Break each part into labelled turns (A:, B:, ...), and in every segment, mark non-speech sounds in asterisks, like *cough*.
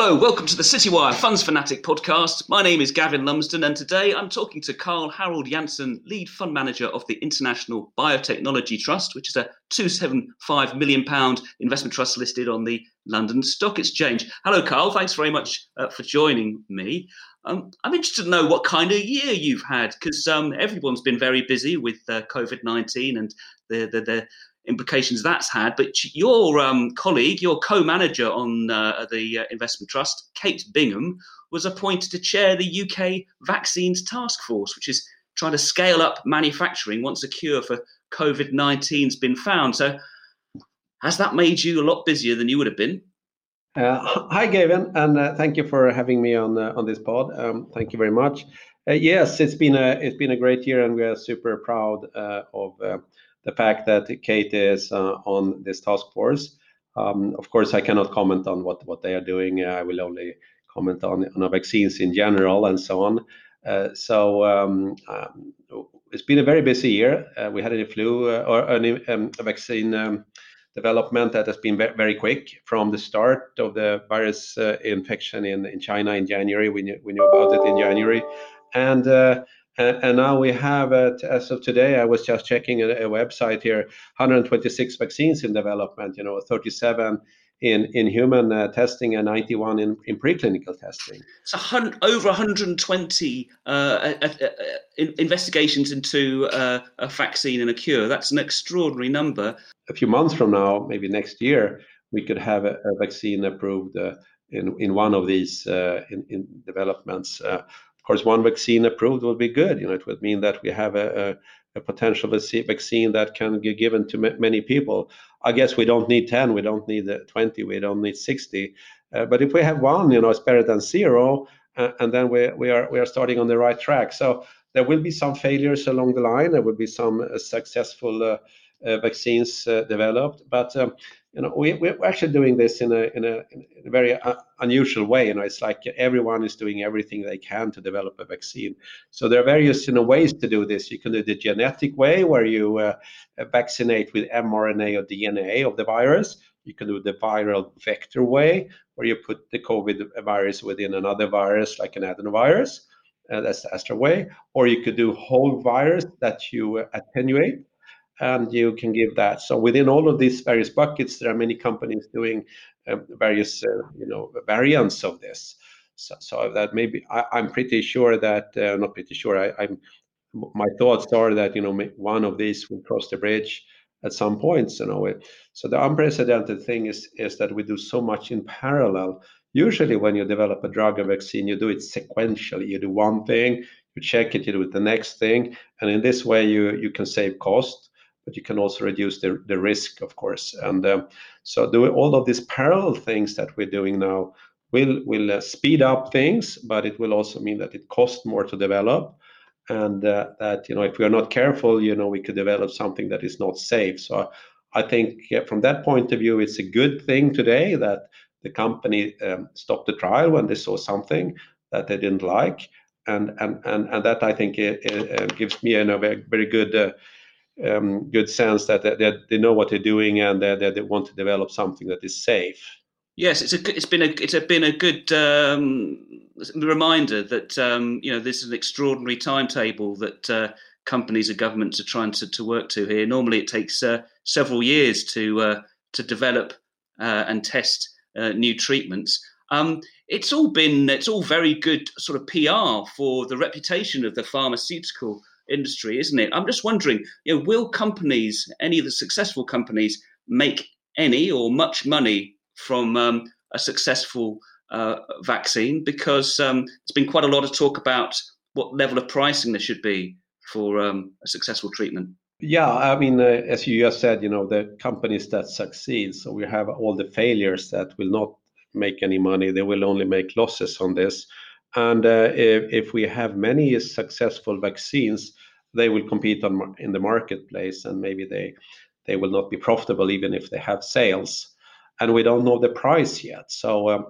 A: Hello, welcome to the Citywire Funds Fanatic podcast. My name is Gavin Lumsden, and today I'm talking to Carl Harald Jansen, lead fund manager of the International Biotechnology Trust, which is a £275 million investment trust listed on the London Stock Exchange. Hello, Carl. Thanks very much uh, for joining me. Um, I'm interested to know what kind of year you've had because um, everyone's been very busy with uh, COVID 19 and the, the, the implications that's had. But your um, colleague, your co-manager on uh, the uh, investment trust, Kate Bingham, was appointed to chair the UK Vaccines Task Force, which is trying to scale up manufacturing once a cure for COVID 19's been found. So, has that made you a lot busier than you would have been?
B: Uh, hi, Gavin, and uh, thank you for having me on uh, on this pod. Um, thank you very much. Uh, yes, it's been a it's been a great year, and we are super proud of the fact that Kate is uh, on this task force. Um, of course, I cannot comment on what, what they are doing. I will only comment on, on vaccines in general and so on. Uh, so um, um, it's been a very busy year. Uh, we had a flu uh, or an, um, a vaccine um, development that has been very quick from the start of the virus uh, infection in, in China in January. We knew, we knew about it in January. And uh, and now we have, as of today, I was just checking a website here, 126 vaccines in development, you know, 37 in in human uh, testing and 91 in, in preclinical testing.
A: So over 120 uh, uh, uh, uh investigations into uh, a vaccine and a cure. That's an extraordinary number.
B: A few months from now, maybe next year, we could have a, a vaccine approved in in one of these in, in developments course, one vaccine approved will be good. You know, it would mean that we have a, a, a potential vaccine that can be given to many people. I guess we don't need 10, we don't need 20, we don't need 60. Uh, but if we have one, you know, it's better than zero, uh, and then we, we are we are starting on the right track. So there will be some failures along the line. There will be some uh, successful uh, uh, vaccines uh, developed, but um, you know, we, we're actually doing this in a, in a, very uh, unusual way. You know, it's like everyone is doing everything they can to develop a vaccine. So there are various you know, ways to do this. You can do the genetic way, where you uh, vaccinate with mRNA or DNA of the virus. You can do the viral vector way, where you put the COVID virus within another virus, like an adenovirus. Uh, that's the Astra way. Or you could do whole virus that you attenuate and you can give that. So within all of these various buckets, there are many companies doing um, various, uh, you know, variants of this. So, so that maybe I, am pretty sure that uh, not pretty sure. I, am my thoughts are that you know one of these will cross the bridge at some points. You know, so the unprecedented thing is is that we do so much in parallel. Usually, when you develop a drug or vaccine, you do it sequentially. You do one thing, you check it, you do it the next thing, and in this way, you you can save cost but you can also reduce the, the risk, of course. And um, so all of these parallel things that we're doing now will will uh, speed up things, but it will also mean that it costs more to develop, and uh, that you know if we are not careful, you know we could develop something that is not safe. So I think yeah, from that point of view, it's a good thing today that the company um, stopped the trial when they saw something that they didn't like, and and and, and that I think it, it, it gives me a very, very good. Uh, um, good sense that, that, they know what they're doing and that, they want to develop something that is safe.
A: Yes, it's a it's been a it's a, been a good um, reminder that um, you know this is an extraordinary timetable that uh, companies and governments are trying to, to work to here. Normally, it takes uh, several years to uh, to develop uh, and test uh, new treatments. Um, it's all been it's all very good sort of PR for the reputation of the pharmaceutical industry, isn't it? I'm just wondering, you know, will companies, any of the successful companies, make any or much money from um, a successful uh, vaccine? Because um, there's been quite a lot of talk about what level of pricing there should be for um, a successful treatment.
B: Yeah, I mean, uh, as you just said, you know, the companies that succeed. So we have all the failures that will not make any money; they will only make losses on this. And uh, if, if we have many successful vaccines, they will compete on in the marketplace, and maybe they they will not be profitable even if they have sales. And we don't know the price yet. So, um,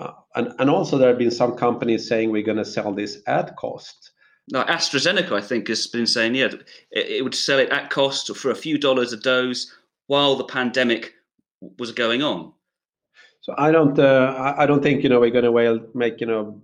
B: uh, and and also there have been some companies saying we're going to sell this at cost.
A: Now, AstraZeneca, I think, has been saying, yeah, it, it would sell it at cost for a few dollars a dose while the pandemic was going on.
B: So I don't, uh, I don't think you know we're going to make you know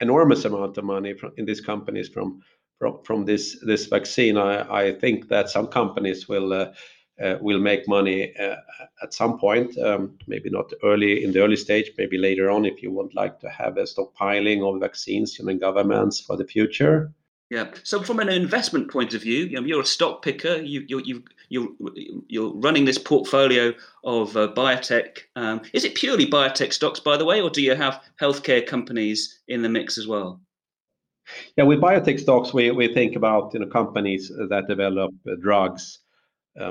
B: enormous amount of money from, in these companies from from from this this vaccine. I, I think that some companies will uh, uh, will make money uh, at some point. Um, maybe not early in the early stage, maybe later on if you would like to have a stockpiling of vaccines in governments for the future.
A: Yeah. So, from an investment point of view, you know, you're a stock picker. You, you, you, you, you're running this portfolio of uh, biotech. Um, is it purely biotech stocks, by the way, or do you have healthcare companies in the mix as well?
B: Yeah, with biotech stocks, we, we think about you know companies that develop drugs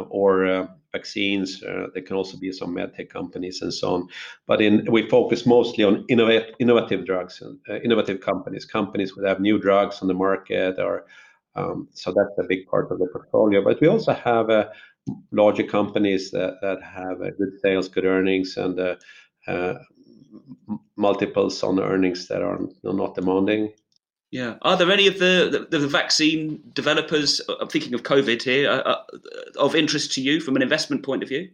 B: or uh, vaccines. Uh, there can also be some medtech companies and so on. But we focus mostly on innovative drugs and uh, innovative companies, companies that have new drugs on the market, um, so that's a big part of the portfolio. But we also have uh, larger companies that, have uh, good sales, good earnings, and uh, uh, multiples on earnings that are not demanding.
A: Yeah. Are there any of the, the, the vaccine developers, I'm thinking of COVID here, uh, uh, of interest to you from an investment point of view?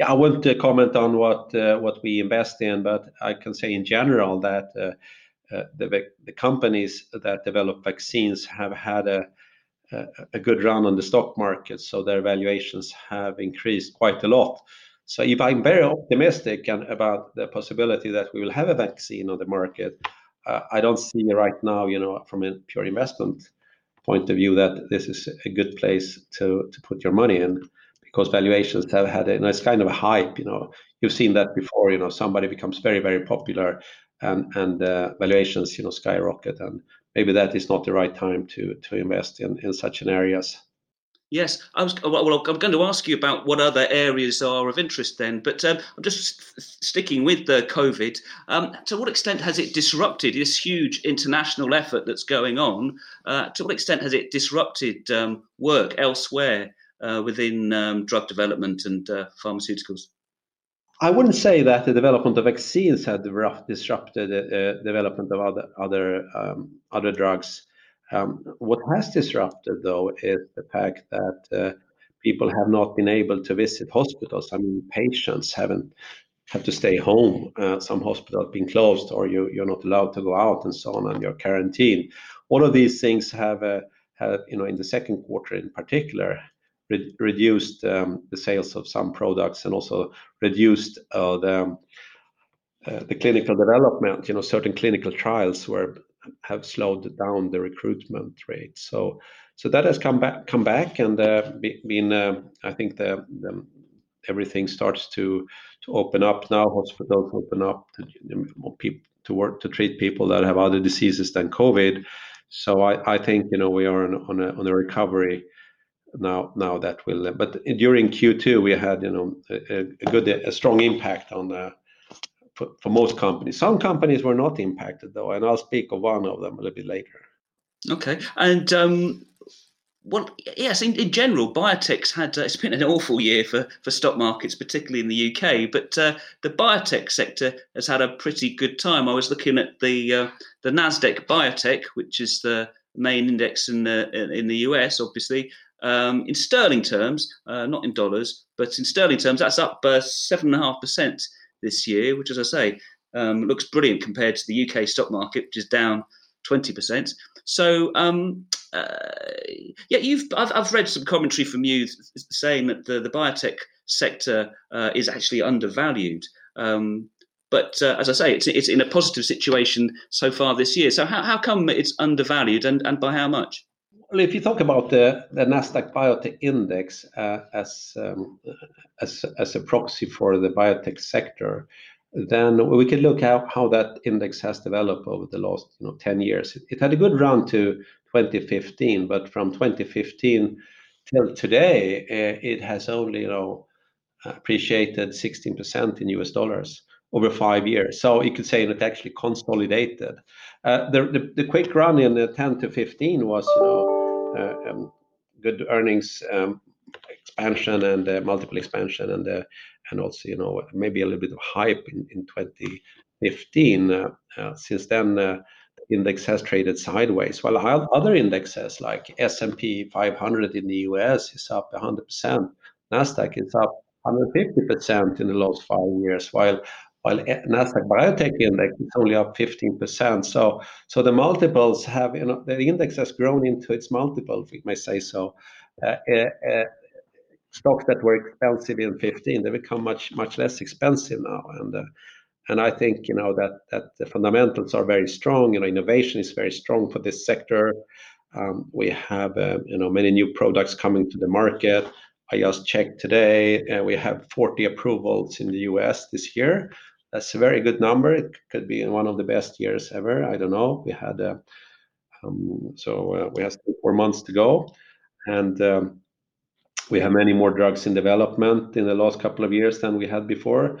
B: Yeah, I won't uh, comment on what uh, what we invest in, but I can say in general that uh, the, the companies that develop vaccines have had a, a, good run on the stock market, so their valuations have increased quite a lot. So if I'm very optimistic and about the possibility that we will have a vaccine on the market, I don't see right now, you know, from a pure investment point of view, that this is a good place to to put your money in because valuations have had a, it's kind of a hype. You know, you've seen that before. You know, somebody becomes very very popular, and and uh, valuations you know skyrocket, and maybe that is not the right time to to invest in in such an areas.
A: Yes, I was. Well, I'm going to ask you about what other areas are of interest then, but um, I'm just sticking with the COVID. Um, to what extent has it disrupted this huge international effort that's going on? Uh, to what extent has it disrupted um, work elsewhere uh, within um, drug development and uh, pharmaceuticals?
B: I wouldn't say that the development of vaccines had disrupted the uh, development of other other um, other drugs. Um, what has disrupted, though, is the fact that uh, people have not been able to visit hospitals. I mean, patients haven't have to stay home. Uh, some hospitals have been closed, or you, you're not allowed to go out, and so on, and you're quarantined. All of these things have, uh, have you know, in the second quarter in particular, re- reduced um, the sales of some products and also reduced uh, the uh, the clinical development. You know, certain clinical trials were have slowed down the recruitment rate. So so that has come back come back and uh, been uh, I think everything starts to to open up now. Hospitals open up to treat people that have other diseases than COVID. So I, think you know we are on, on a recovery now now that will but during Q2 we had you know a, a good a strong impact on the for, for most companies. Some companies were not impacted though, and I'll speak of one of them a little bit later.
A: Okay, and um, well, yes, in, in general, biotech's had uh, it's been an awful year for, for stock markets, particularly in the UK. But uh, the biotech sector has had a pretty good time. I was looking at the uh, the Nasdaq Biotech, which is the main index in the in the US, obviously. Um, in sterling terms, uh, not in dollars, but in sterling terms, that's up uh, seven and a half percent this year, which, as I say, um, looks brilliant compared to the UK stock market, which is down 20%. So, um, uh, yeah, you've I've, I've, read some commentary from you saying that the, the biotech sector uh, is actually undervalued. Um, but uh, as I say, it's, it's in a positive situation so far this year. So, how, how come it's undervalued and, and by how much?
B: If you talk about the, Nasdaq Biotech Index uh, as, um, as a proxy for the biotech sector, then we can look at how that index has developed over the last you know 10 years. It, had a good run to 2015, but from 2015 till today, uh, it has only appreciated 16% in US dollars over five years. So you could say it actually consolidated. Uh, the, quick run in the 10 to 15 was uh, um, good earnings um, expansion and uh, multiple expansion and uh, and also you know maybe a little bit of hype in, in 2015. since then, the index has traded sideways. While other indexes like S&P 500 in the US is up 100%, Nasdaq is up 150% in the last five years, while Eh, Nasdaq Biotech Index is only up 15%. So the multiples have, you know, the index has grown into its multiple, if we may say so. Uh, eh, eh, stocks that were expensive in 2015, they become much, much less expensive now. And uh, I think, you know, that the fundamentals are very strong. You know, innovation is very strong for this sector. Um, we have, uh, you know, many new products coming to the market. I just checked today, and we have 40 approvals in the U.S. this year. That's a very good number. It could be one of the best years ever. I don't know. We had, uh, um, so, uh, we have four months to go, and um, we have many more drugs in development in the last couple of years than we had before,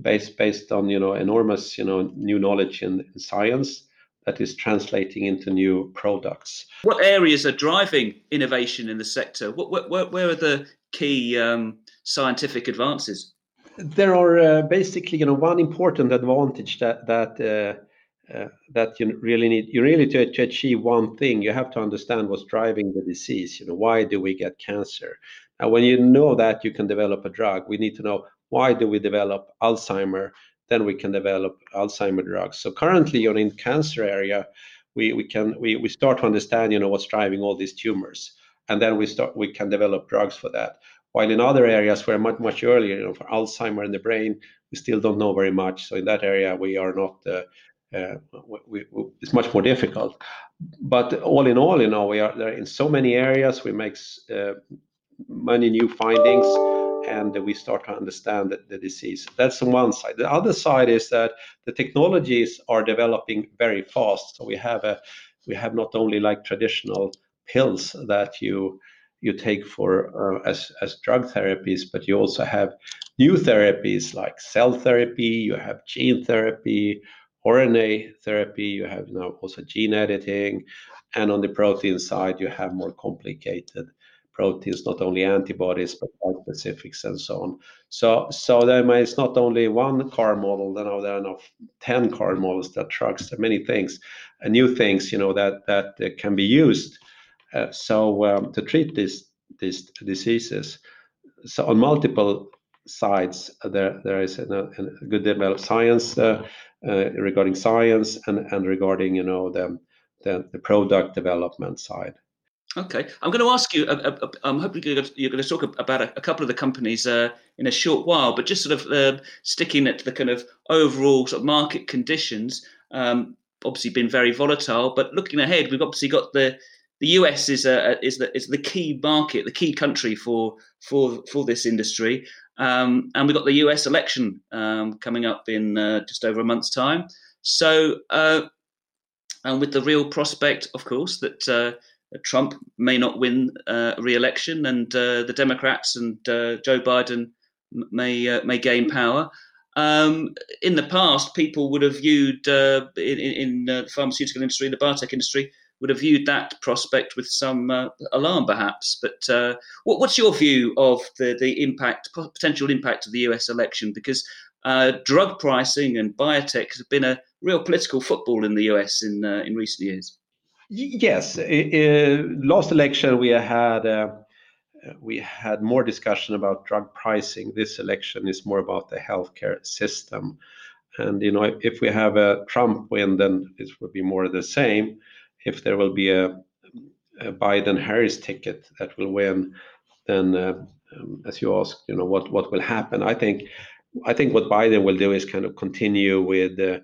B: based based on, you know, enormous, you know, new knowledge in science that is translating into new products.
A: What areas are driving innovation in the sector? What, Where are the key um, scientific advances?
B: There are uh, basically, you know, one important advantage that uh, uh, you really need. You really to achieve one thing, you have to understand what's driving the disease. You know, why do we get cancer? And when you know that, you can develop a drug. We need to know why do we develop Alzheimer, then we can develop Alzheimer drugs. So currently, you know, in cancer area, we can start to understand, you know, what's driving all these tumors, and then we can develop drugs for that. While in other areas, we're much, much earlier, you know, for Alzheimer in the brain, we still don't know very much. So in that area, we are not, uh, uh, it's much more difficult. But all in all, you know, we are in so many areas, we make uh, many new findings, and we start to understand the disease. That's on one side. The other side is that the technologies are developing very fast. So we have not only like traditional pills that you take for uh, as as drug therapies, but you also have new therapies like cell therapy, you have gene therapy, RNA therapy, you have now also gene editing, and on the protein side, you have more complicated proteins, not only antibodies, but bispecifics and so on. So so there is not only one car model, then there are now 10 car models that trucks, many things, and new things, you know, that that uh, can be used Um, to treat these these diseases. So on multiple sides, there there is a good development of science uh, uh, regarding science and and regarding, you know, the the product development side.
A: Okay. I'm gonna ask you, uh, I'm hoping you're gonna talk about a couple of the companies in a short while, but just sort of sticking at the kind of overall sort of market conditions, um, obviously been very volatile. But looking ahead, we've obviously got the U.S. is the key market, the key country for this industry. Um, and we've got the U.S. election um, coming up in uh, just over a month's time. So, uh, and with the real prospect, of course, that uh, Trump may not win re-election, and the Democrats and Joe Biden may gain power. Um, in the past, people would have viewed in the pharmaceutical industry, the biotech industry, would have viewed that prospect with some uh, alarm, perhaps. But uh, what's your view of the the impact, potential impact of the U.S. election? Because uh, drug pricing and biotech has been a real political football in the U.S. in in recent years.
B: Yes. Last election, we had more discussion about drug pricing. This election is more about the healthcare system. And, you know, if we have a Trump win, then it would be more of the same. If there will be a Biden-Harris ticket that will win, then, uh, um, as you asked, you know, what what will happen? I think I think what Biden will do is kind of continue with uh,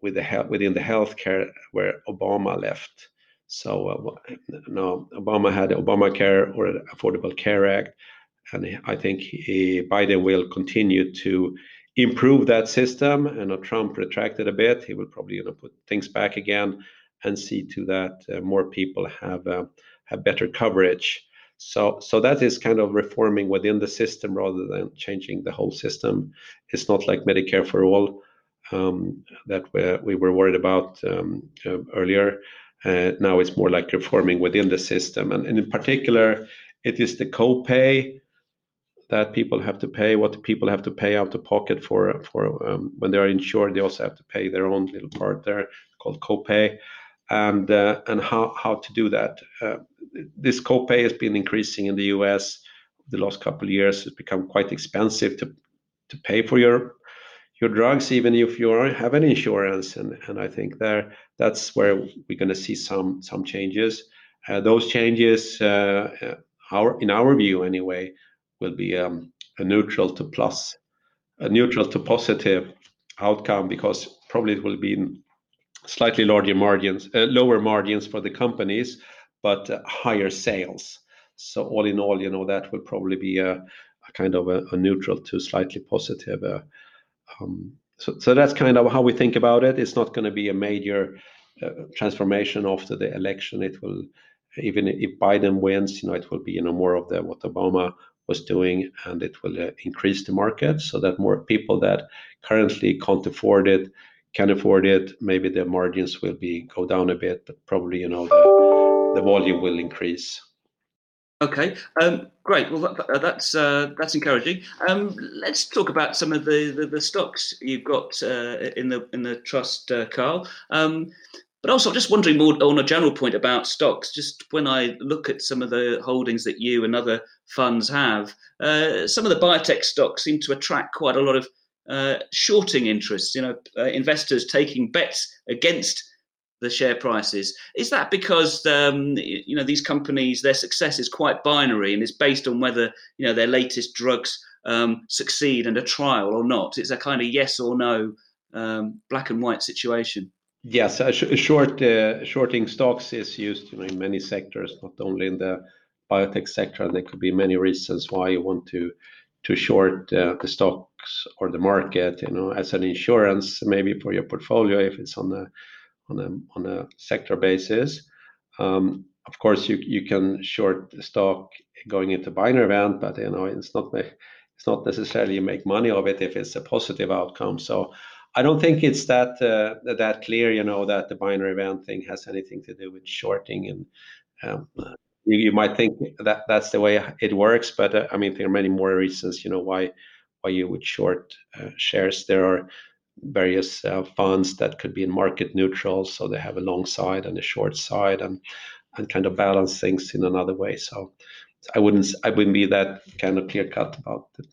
B: the within the healthcare where Obama left. So, uh, you know, Obama had Obamacare or Affordable Care Act, and I think Biden will continue to improve that system. And Trump retracted a bit. He will probably, you know, put things back again and see to that uh, more people have uh, have better coverage. So so that is kind of reforming within the system rather than changing the whole system. It's not like Medicare for all um, that we, we were worried about um, uh, earlier. Now it's more like reforming within the system. And and in particular, it is the co-pay that people have to pay, what people have to pay out of pocket for for um, when they are insured, they also have to pay their own little part there, called co-pay, and uh, how to do that. Uh, this co-pay has been increasing in the U.S. the last couple of years, it's become quite expensive to pay for your drugs, even if you have an insurance. And I think there that's where we're gonna see some changes. Uh, those changes, in our view anyway, will be um, to plus, a neutral to positive outcome, because probably it will be slightly larger margins, uh, lower margins for the companies, but uh, higher sales. So all in all, you know, that will probably be a kind of a neutral to slightly positive. Uh, um, so that's kind of how we think about it. It's not gonna be a major transformation after the election. It will even if Biden wins, you know, it will be, you know, more of the what Obama was doing, and it will increase the market so that more people that currently can't afford it can afford it. Maybe the margins will be go down a bit, but probably, you know, the volume will increase.
A: Okay, um, great. Well, uh, that's encouraging. Um, let's talk about some of the stocks you've got uh, in the in the trust, uh, Carl. Um, but also just wondering more on a general point about stocks, just when I look at some of the holdings that you and other funds have, some of the biotech stocks seem to attract quite a lot of Uh, shorting interests, you know, uh, investors taking bets against the share prices. Is that because, um, you know, these companies, their success is quite binary, and it's based on whether, you know, their latest drugs um, succeed in a trial or not? It's a kind of yes or no, um, black and white situation.
B: Yes, short uh, shorting stocks is used, you know, in many sectors, not only in the biotech sector, and there could be many reasons why you want to to short the stocks or the market, you know, as an insurance, maybe for your portfolio, if it's on a sector basis. Um, of course, you can short stock going into binary event, but, you know, it's not necessarily you make money of it if it's a positive outcome. So I don't think it's that uh, clear, you know, that the binary event thing has anything to do with shorting. And um, you might think that that's the way it works, but uh, I mean, there are many more reasons, you know, why you would short shares. There are various funds that could be in market neutral, so they have a long side and a short side, and kind of balance things in another way. So I wouldn't I wouldn't be that kind of clear-cut about it.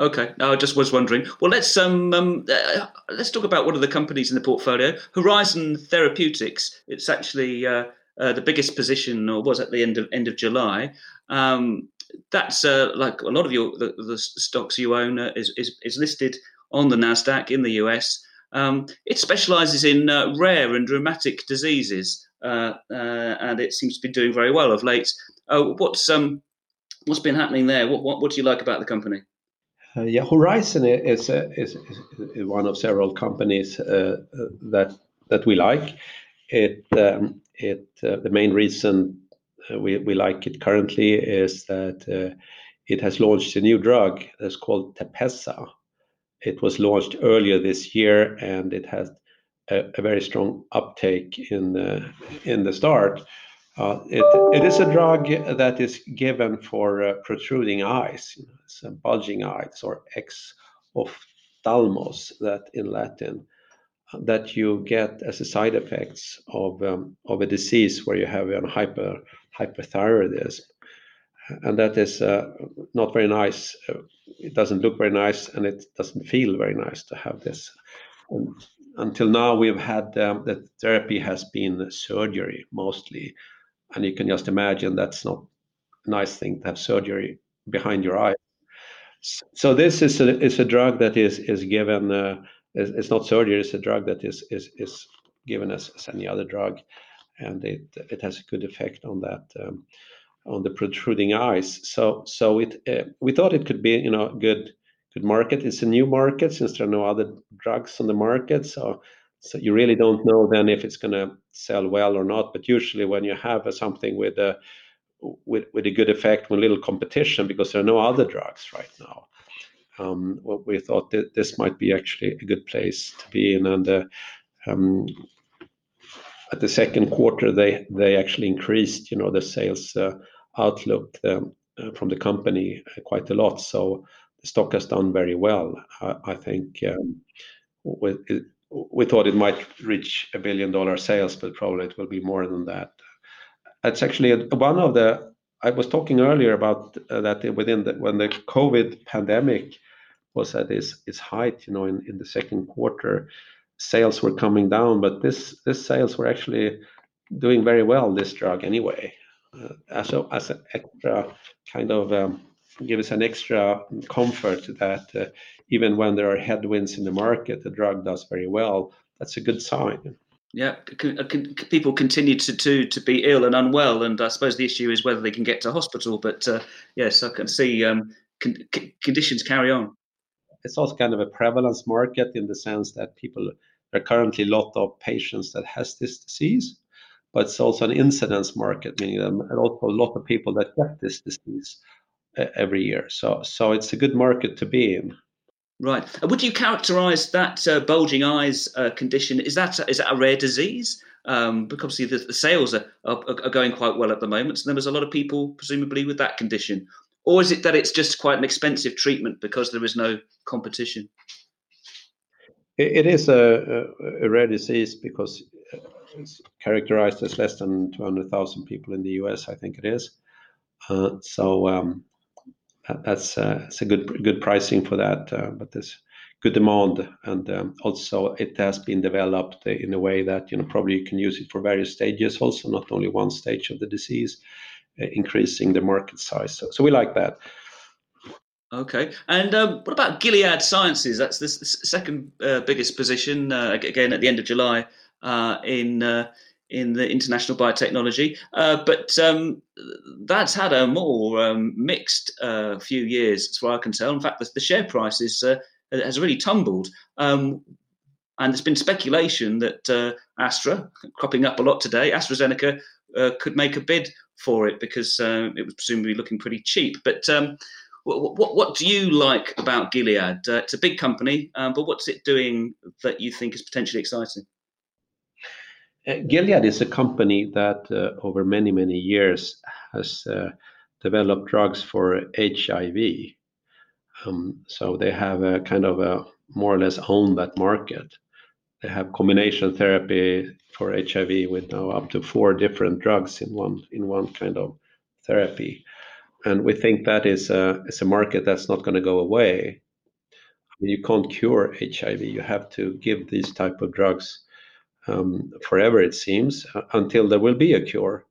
A: Okay. No, I just was wondering. Well, let's um, um uh, let's talk about one of the companies in the portfolio, Horizon Therapeutics. It's actually uh the biggest position, or was at the end of July. That's uh, like a lot of your the stocks you own is is, is listed on the Nasdaq in the U.S. Um, it specializes in uh, rare and rheumatic diseases, uh, and it seems to be doing very well of late. what's um, What's been happening there? What what what do you like about the company?
B: Yeah, Horizon is is one of several companies that that we like. It um, it The main reason Uh, we like it currently is that uh, it has launched a new drug that's called Tepezza. It was launched earlier this year, and it has a very strong uptake in the start. Uh, it is a drug that is given for protruding eyes, so bulging eyes or exophthalmos, that in Latin, that you get as a side effects of um, a disease where you have a hyperthyroidism. And that is uh, not very nice. It doesn't look very nice, and it doesn't feel very nice to have this. Until now, we've had um, the therapy has been surgery, mostly, and you can just imagine that's not a nice thing to have surgery behind your eye. So this is a is a drug that is is given. Uh, it's not surgery, it's a drug that is is is given as any other drug, and it has a good effect on that, um, on the protruding eyes. So it, uh, we thought it could be, you know, a good market. It's a new market since there are no other drugs on the market, so you really don't know then if it's gonna sell well or not. But usually when you have uh, something with a good effect, with little competition, because there are no other drugs right now, um, what we thought that this might be actually a good place to be in. Uh, um, At the second quarter, they actually increased, you know, the sales uh, outlook uh, uh, from the company quite a lot. So the stock has done very well. I think um, we thought it might reach $1 billion sales, but probably it will be more than that. It's actually one of the I was talking earlier about that within the when the COVID pandemic was at its height, you know, in the second quarter, sales were coming down, but this sales were actually doing very well, this drug anyway. Uh, so as an extra kind of um, give us an extra comfort that uh, even when there are headwinds in the market, the drug does very well. That's a good sign.
A: Yeah, people continue to be ill and unwell, and I suppose the issue is whether they can get to hospital. But uh, yes, I can see um, conditions carry on.
B: It's also kind of a prevalence market in the sense that people... There are currently a lot of patients that has this disease, but it's also an incidence market, meaning also a lot of people that get this disease every year. So so it's a good market to be in.
A: Right. Would you characterize that uh, bulging eyes uh, condition? Is that is that a rare disease? Um, because obviously the sales are are going quite well at the moment, so there was a lot of people presumably with that condition. Or is it that it's just quite an expensive treatment because there is no competition?
B: It is a rare disease because uh, it's characterized as less than 200,000 people in the U.S., I think it is. Uh, so, um, that's uh, a good pricing for that, but there's good demand, and um, also it has been developed in a way that, probably you can use it for various stages also, not only one stage of the disease, increasing the market size. So we like that.
A: Okay. And, um, what about Gilead Sciences? That's the second uh, biggest position, uh, again, at the end of July, uh, in in the international biotechnology. But, um, that's had a more um, mixed few years, as far as I can tell. In fact, the share price has really tumbled. And there's been speculation that Astra, cropping up a lot today, AstraZeneca, could make a bid for it because it was presumably looking pretty cheap. But, what what do you like about Gilead? Uh, it's a big company, um, but what's it doing that you think is potentially exciting?
B: Uh, Gilead is a company that, uh, over many, many years has developed drugs for HIV. Um, so they have a kind of a more or less own that market. They have combination therapy for HIV with now up to four different drugs in one kind of therapy. And we think that is a is a market that's not gonna go away. You can't cure HIV. You have to give these type of drugs um, forever, it seems, uh, until there will be a cure.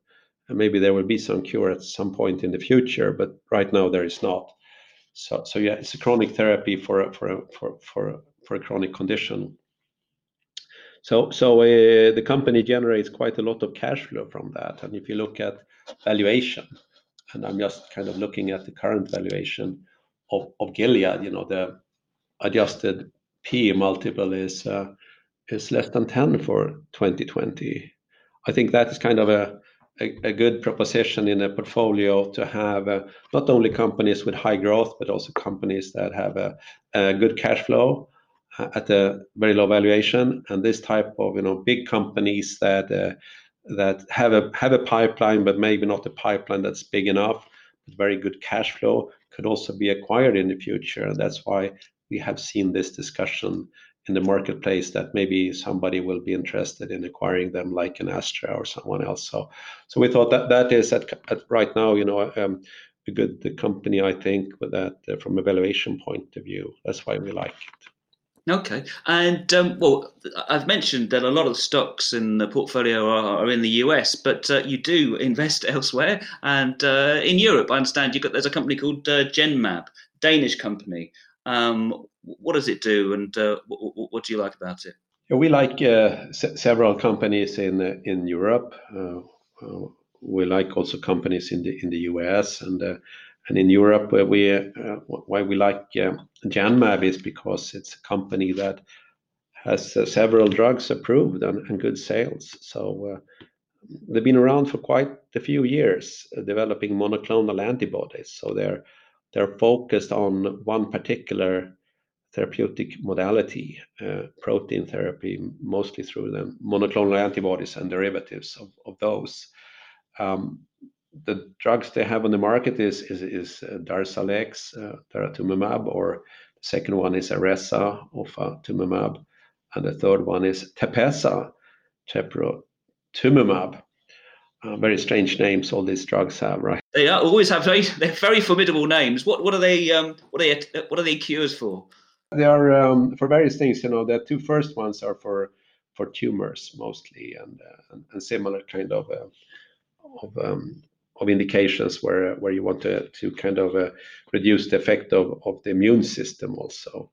B: And maybe there will be some cure at some point in the future, but right now there is not. So so yeah, it's a chronic therapy for a chronic condition. So uh, the company generates quite a lot of cash flow from that. And if you look at valuation, and I'm just kind of looking at the current valuation of Gilead, you know, the adjusted P/E multiple uh, is less than 10 for 2020. I think that is kind of a good proposition in a portfolio to have uh, not only companies with high growth, but also companies that have a good cash flow uh, at a very low valuation. And this type of, you know, big companies that have a have a pipeline, but maybe not a pipeline that's big enough, but very good cash flow, could also be acquired in the future. And that's why we have seen this discussion in the marketplace, that maybe somebody will be interested in acquiring them, like an Astra or someone else. So so we thought that that is at at right now, you know, um, a good company, I think, with that uh, from a valuation point of view. That's why we like it.
A: Okay. And, um, well, I've mentioned that a lot of the stocks in the portfolio are in the U.S., but uh, you do invest *laughs* elsewhere. And, uh, in Europe, I understand you've got... There's a company called uh, Genmab, Danish company. Um, what does it do, and what do you like about it?
B: We like several companies in in Europe. We like also companies in the U.S. and in Europe, where uh, why we like uh, Genmab is because it's a company that has uh, several drugs approved and good sales. So, they've been around for quite a few years, developing monoclonal antibodies. So they're focused on one particular therapeutic modality, protein therapy, mostly through the monoclonal antibodies and derivatives of those. Um, The drugs they have on the market is is, is Darzalex, daratumumab, or the second one is Arzerra, ofatumumab, and the third one is Tepezza, teprotumumab. Very strange names all these drugs have, right?
A: they are, always have very they're very formidable names. What what are they um, what are they what are they cures for?
B: They are um, for various things. You know, the two first ones are for for tumors mostly, and uh, and, and, similar kind of uh, of um, of indications where you want to kind of uh, reduce the effect of the immune system also.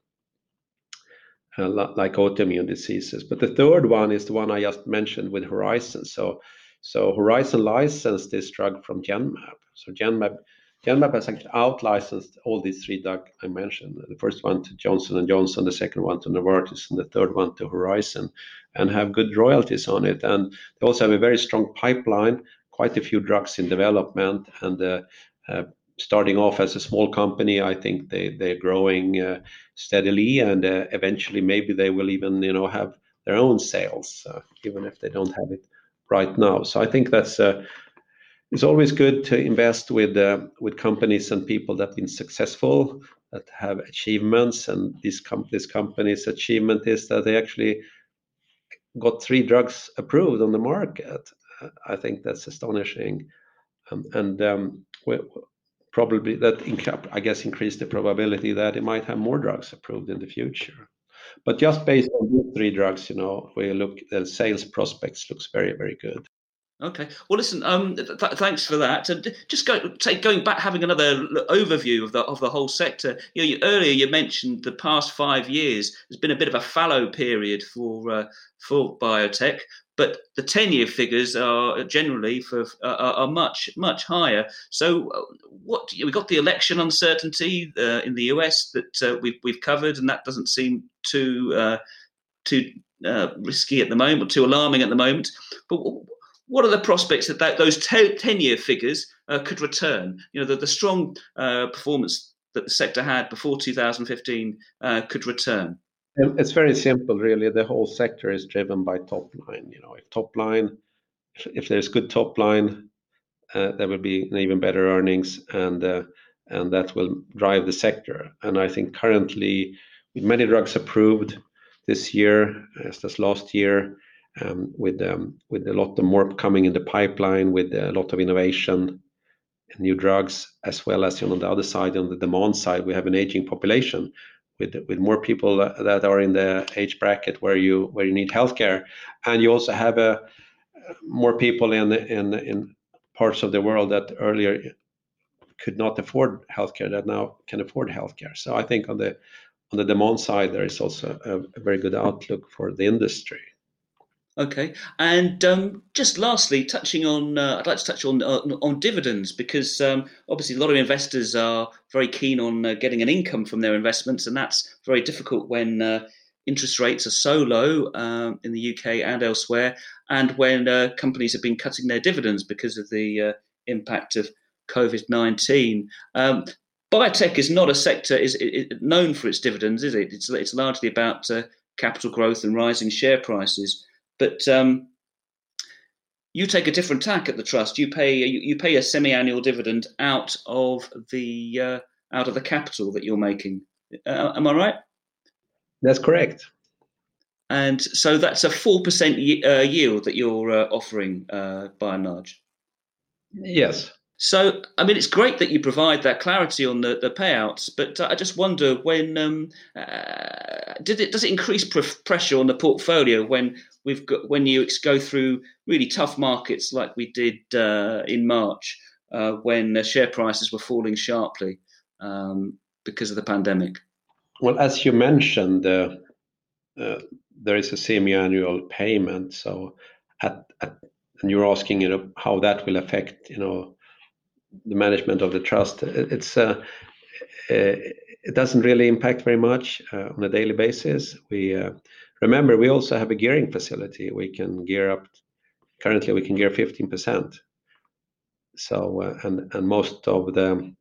B: Uh, like autoimmune diseases. But the third one is the one I just mentioned with Horizon. So, Horizon licensed this drug from Genmab. So Genmab, has actually out-licensed all these three drugs I mentioned. The first one to Johnson Johnson, the second one to Novartis, and the third one to Horizon, and have good royalties on it. And they also have a very strong pipeline, quite a few drugs in development, and uh, uh, starting off as a small company, I think they they're growing uh, steadily, and eventually maybe they will even you know have their own sales, even if they don't have it right now. So I think that's it's always good to invest with with companies and people that've been successful, that have achievements, and this company's achievement is that they actually got three drugs approved on the market. I think that's astonishing. Um, and um, probably that I guess increase the probability that it might have more drugs approved in the future. But just based on these three drugs, you know, we look the sales prospects looks very very good.
A: Okay. Well, listen. Um, th- thanks for that. And just go, take, going back, having another overview of the of the whole sector. You know, you, earlier you mentioned the past five years has been a bit of a fallow period for uh, for biotech, but the ten-year figures are generally for uh, are much much higher. So, uh, what we got the election uncertainty uh, in the US that uh, we've we've covered, and that doesn't seem too uh, too risky at the moment, too alarming at the moment. But what are the prospects that, that those 10 year figures uh, could return? You know, the, the strong uh, performance that the sector had before 2015 uh, could return?
B: It's very simple, really. The whole sector is driven by top line. You know, if top line, if, there's good top line, uh, there will be even better earnings, and uh, and that will drive the sector. And I think currently, with many drugs approved this year, as this last year, um, with um, with a lot more coming in the pipeline, with a lot of innovation and new drugs, as well as, you know, on the other side, on the demand side, we have an aging population with with more people that are in the age bracket where you where you need healthcare, and you also have a more people in in in parts of the world that earlier could not afford healthcare that now can afford healthcare. So I think on the on the demand side, there is also a, a very good outlook for the industry.
A: Okay, and um, just lastly, touching on, uh, I'd like to touch on uh, on dividends because um, obviously a lot of investors are very keen on uh, getting an income from their investments, and that's very difficult when uh, interest rates are so low um, in the UK and elsewhere, and when uh, companies have been cutting their dividends because of the uh, impact of COVID nineteen. Um, biotech is not a sector is, is, known for its dividends, is it? It's it's largely about capital growth and rising share prices. But um, you take a different tack at the trust. You pay you, you pay a semi-annual dividend out of the uh, out of the capital that you're making. Uh, am I right?
B: That's correct.
A: And so that's a four percent uh, yield that you're uh, offering uh, by and large.
B: Yes.
A: So, I mean, it's great that you provide that clarity on the, the payouts, but I just wonder when um, uh, did it does it increase pr- pressure on the portfolio when we've got when you go through really tough markets like we did uh, in March uh, when share prices were falling sharply um, because of the pandemic.
B: Well, as you mentioned, uh, uh there is a semi-annual payment. So, at, at, and you're asking, you know, how that will affect, you know, the management of the trust. It's uh, it doesn't really impact very much uh, on a daily basis. We Remember, we also have a gearing facility. We can gear up. Currently, we can gear 15%. So, uh, and and most of the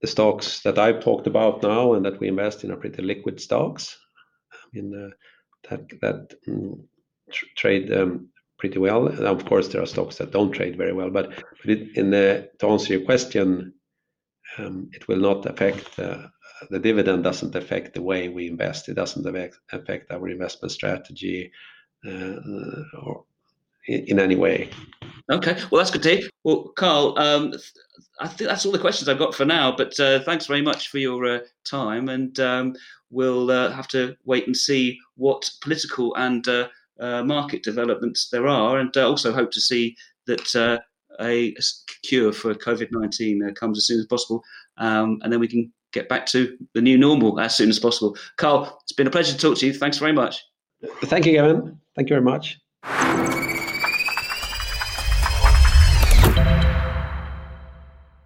B: the stocks that I've talked about now and that we invest in are pretty liquid stocks. I mean, uh, that that mm, trade um, pretty well. And of course, there are stocks that don't trade very well. But but it, in the, to answer your question, um, it will not affect uh, the dividend doesn't affect the way we invest. It doesn't affect affect our investment strategy, uh, or in, any way.
A: Okay, well that's good to hear. Well, Carl, um, I think that's all the questions I've got for now. But uh, thanks very much for your uh, time, and um, we'll uh, have to wait and see what political and uh, uh, market developments there are, and uh, also hope to see that a cure for COVID nineteen comes as soon as possible, um, and then we can get back to the new normal as soon as possible. Carl, it's been a pleasure to talk to you. Thanks very much.
B: Thank you, Gavin. Thank you very much.